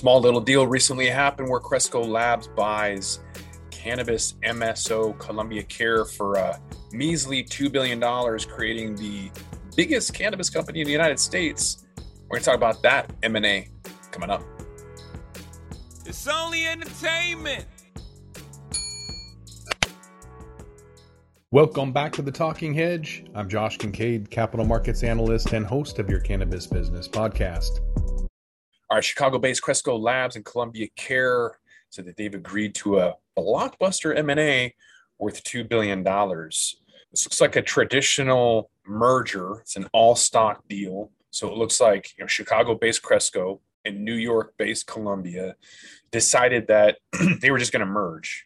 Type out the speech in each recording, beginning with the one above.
Small little deal recently happened where Cresco Labs buys cannabis MSO Columbia Care for a measly $2 billion, creating the biggest cannabis company in the United States. We're going to talk about that M&A coming up. It's only entertainment. Welcome back to the Talking Hedge. I'm Josh Kincaid, capital markets analyst and host of your cannabis business podcast. All right, Chicago-based Cresco Labs and Columbia Care said that they've agreed to a blockbuster M&A worth $2 billion. This looks like a traditional merger. It's an all-stock deal. So it looks like you know, Chicago-based Cresco and New York-based Columbia decided that they were just going to merge.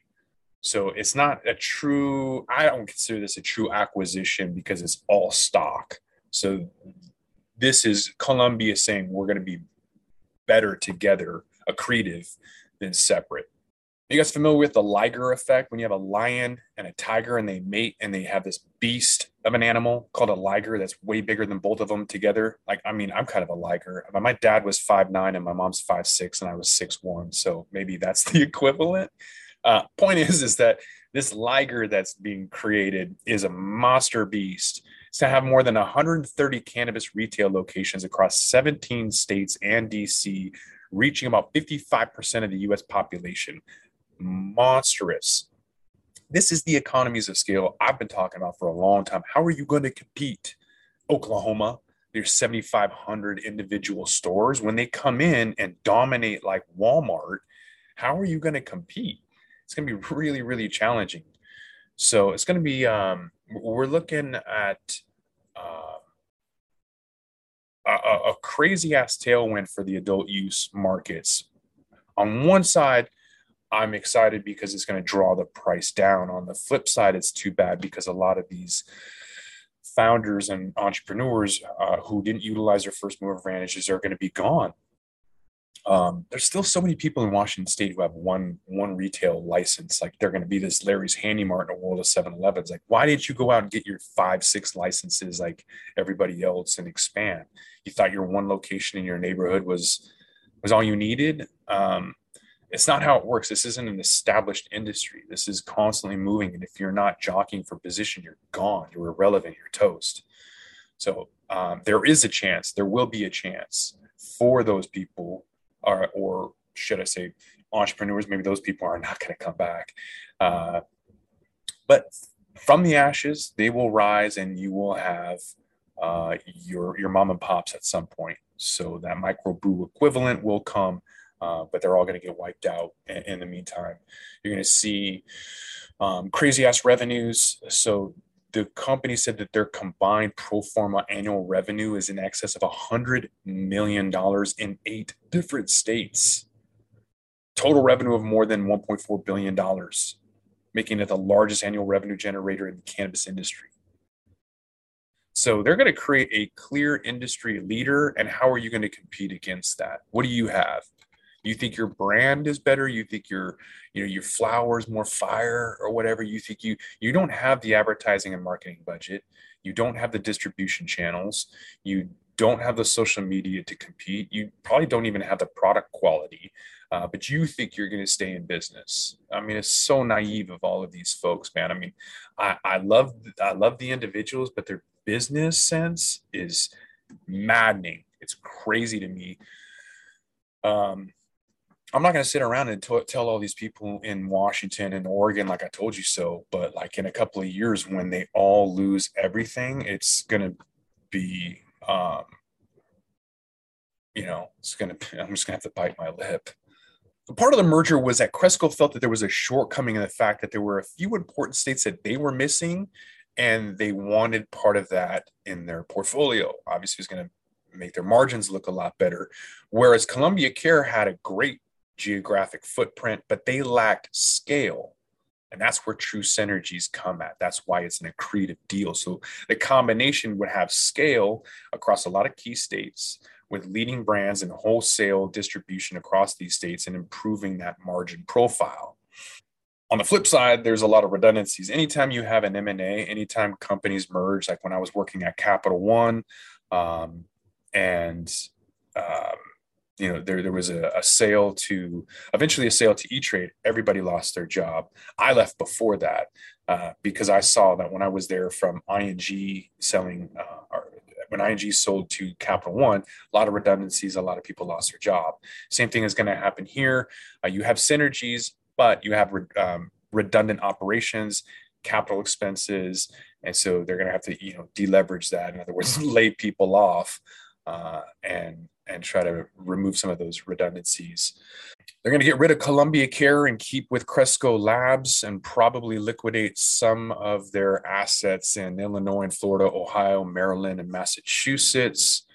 So it's not a true, I don't consider this a true acquisition because it's all stock. So this is Columbia saying we're going to be better together, accretive than separate. You guys familiar with the Liger effect? When you have a lion and a tiger and they mate and they have this beast of an animal called a liger that's way bigger than both of them together. Like, I mean, I'm kind of a liger. My dad was five nine and my mom's five six and I was six one. So maybe that's the equivalent. Uh, point is, is that this liger that's being created is a monster beast to have more than 130 cannabis retail locations across 17 states and DC, reaching about 55% of the US population. Monstrous. This is the economies of scale I've been talking about for a long time. How are you going to compete? Oklahoma, there's 7,500 individual stores. When they come in and dominate like Walmart, how are you going to compete? It's going to be really, really challenging. So it's going to be, um, we're looking at uh, a, a crazy ass tailwind for the adult use markets. On one side, I'm excited because it's going to draw the price down. On the flip side, it's too bad because a lot of these founders and entrepreneurs uh, who didn't utilize their first mover advantages are going to be gone um, there's still so many people in Washington State who have one one retail license. Like they're going to be this Larry's Handy Mart in a world of 7-Elevens. Like, why didn't you go out and get your five, six licenses like everybody else and expand? You thought your one location in your neighborhood was was all you needed. Um, it's not how it works. This isn't an established industry. This is constantly moving, and if you're not jockeying for position, you're gone. You're irrelevant. You're toast. So um, there is a chance. There will be a chance for those people or, or should I say, entrepreneurs, maybe those people are not going to come back. Uh, but from the ashes, they will rise, and you will have uh, your your mom and pops at some point. So that microbrew equivalent will come, uh, but they're all going to get wiped out in, in, the meantime. You're going to see um, crazy ass revenues. So the company said that their combined pro forma annual revenue is in excess of $100 million in eight different states. Total revenue of more than $1.4 billion, making it the largest annual revenue generator in the cannabis industry. So they're going to create a clear industry leader. And how are you going to compete against that? What do you have? You think your brand is better? You think your you know your flowers more fire or whatever? You think you you don't have the advertising and marketing budget. You don't have the distribution channels. You don't have the social media to compete. You probably don't even have the product quality uh, but you think you're going to stay in business. I mean it's so naive of all of these folks man. I mean i i love i love the individuals but their business sense is maddening. It's crazy to me. Um I'm not going to sit around and t- tell all these people in Washington and Oregon, like I told you so, but like in a couple of years when they all lose everything, it's going to be, um, you know, it's going to, I'm just going to have to bite my lip. Part of the merger was that Cresco felt that there was a shortcoming in the fact that there were a few important states that they were missing, and they wanted part of that in their portfolio. Obviously, it's going to make their margins look a lot better. Whereas Columbia Care had a great geographic footprint, but they lacked scale. And that's where true synergies come at. That's why it's an accretive deal. So the combination would have scale across a lot of key states with leading brands and wholesale distribution across these states and improving that margin profile. On the flip side, there's a lot of redundancies. Anytime you have an M&A, anytime companies merge, like when I was working at Capital One um, and um, you know there there was a, a sale to eventually a sale to E-Trade. Everybody lost their job. I left before that uh, because I saw that when I was there from ING selling uh, when ING sold to Capital One, a lot of redundancies, a lot of people lost their job. Same thing is going to happen here. Uh, you have synergies, but you have um, redundant operations, capital expenses, and so they're going to have to you know deleverage that. In other words, lay people off uh, and and try to remove some of those redundancies. They're going to get rid of Columbia Care and keep with Cresco Labs and probably liquidate some of their assets in Illinois and Florida, Ohio, Maryland, and Massachusetts.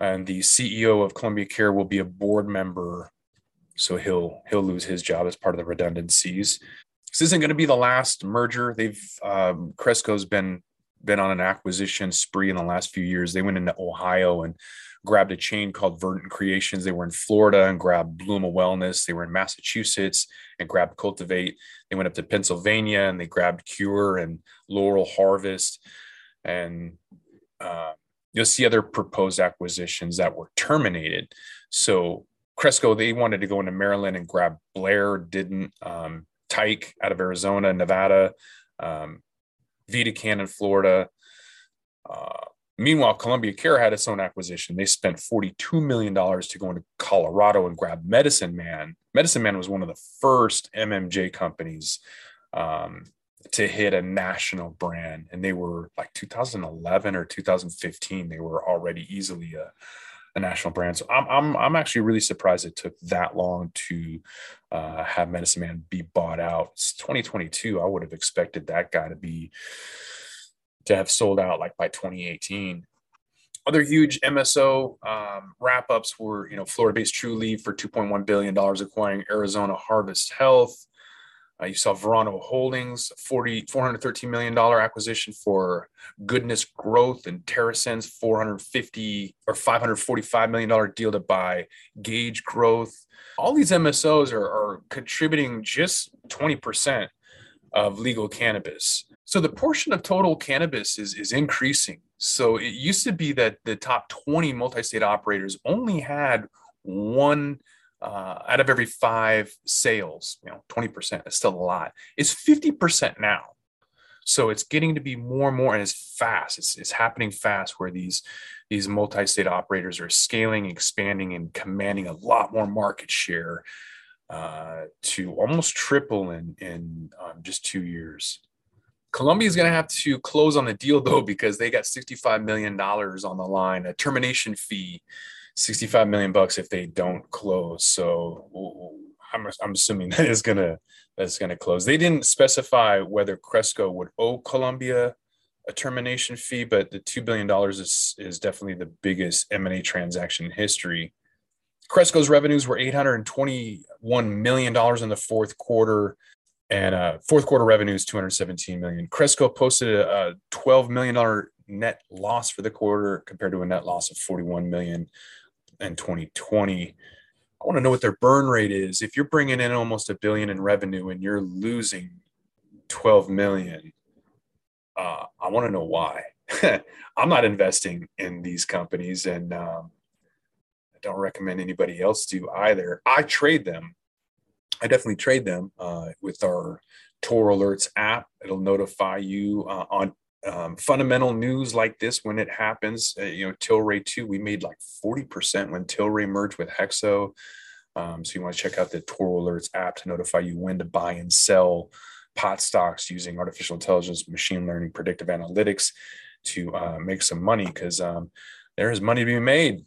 And the CEO of Columbia Care will be a board member, so he'll he'll lose his job as part of the redundancies. This isn't going to be the last merger. They've um, Cresco's been been on an acquisition spree in the last few years. They went into Ohio and grabbed a chain called Verdant Creations. They were in Florida and grabbed Bluma Wellness. They were in Massachusetts and grabbed Cultivate. They went up to Pennsylvania and they grabbed Cure and Laurel Harvest. And uh, you'll see other proposed acquisitions that were terminated. So Cresco, they wanted to go into Maryland and grab Blair, didn't. Um, Tryke out of Arizona, Nevada, um, VidaCann in Florida. Uh, Meanwhile, Columbia Care had its own acquisition. They spent $42 million to go into Colorado and grab Medicine Man. Medicine Man was one of the first MMJ companies um, to hit a national brand. And they were like 2011 or 2015, they were already easily a, a national brand. So I'm, I'm, I'm actually really surprised it took that long to uh, have Medicine Man be bought out. It's 2022. I would have expected that guy to be to have sold out like by 2018. Other huge MSO um, wrap ups were, you know, Florida based Trulieve for $2.1 billion acquiring Arizona Harvest Health. Uh, you saw Verano Holdings, 40, $413 million acquisition for Goodness Growth and TerrAscend's 450 or $545 million deal to buy Gage Growth. All these MSOs are, are contributing just 20% of legal cannabis. So the portion of total cannabis is, is increasing. So it used to be that the top 20 multi-state operators only had one uh, out of every five sales, you know, 20% is still a lot. It's 50% now. So it's getting to be more and more, and it's fast. It's, it's happening fast where these these multi-state operators are scaling, expanding, and commanding a lot more market share uh, to almost triple in in um, just two years. Columbia is going to have to close on the deal though because they got 65 million dollars on the line, a termination fee, 65 million bucks if they don't close. So I'm, I'm assuming that is going to that's going to close. They didn't specify whether Cresco would owe Columbia a termination fee, but the two billion dollars is is definitely the biggest M and A transaction in history. Cresco's revenues were 821 million dollars in the fourth quarter and uh, fourth quarter revenue is 217 million. Cresco posted a, a 12 million dollar net loss for the quarter compared to a net loss of 41 million in 2020. I want to know what their burn rate is. If you're bringing in almost a billion in revenue and you're losing 12 million, uh, I want to know why. I'm not investing in these companies, and um, I don't recommend anybody else do either. I trade them I definitely trade them uh, with our Tor Alerts app. It'll notify you uh, on um, fundamental news like this when it happens. Uh, you know, Tilray 2, we made like 40% when Tilray merged with Hexo. Um, so you want to check out the Tor Alerts app to notify you when to buy and sell pot stocks using artificial intelligence, machine learning, predictive analytics to uh, make some money because um, there is money to be made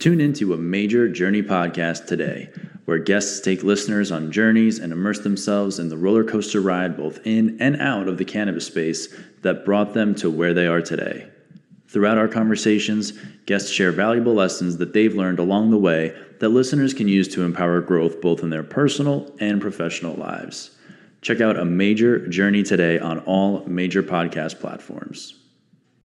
Tune into a major journey podcast today, where guests take listeners on journeys and immerse themselves in the roller coaster ride both in and out of the cannabis space that brought them to where they are today. Throughout our conversations, guests share valuable lessons that they've learned along the way that listeners can use to empower growth both in their personal and professional lives. Check out A Major Journey today on all major podcast platforms.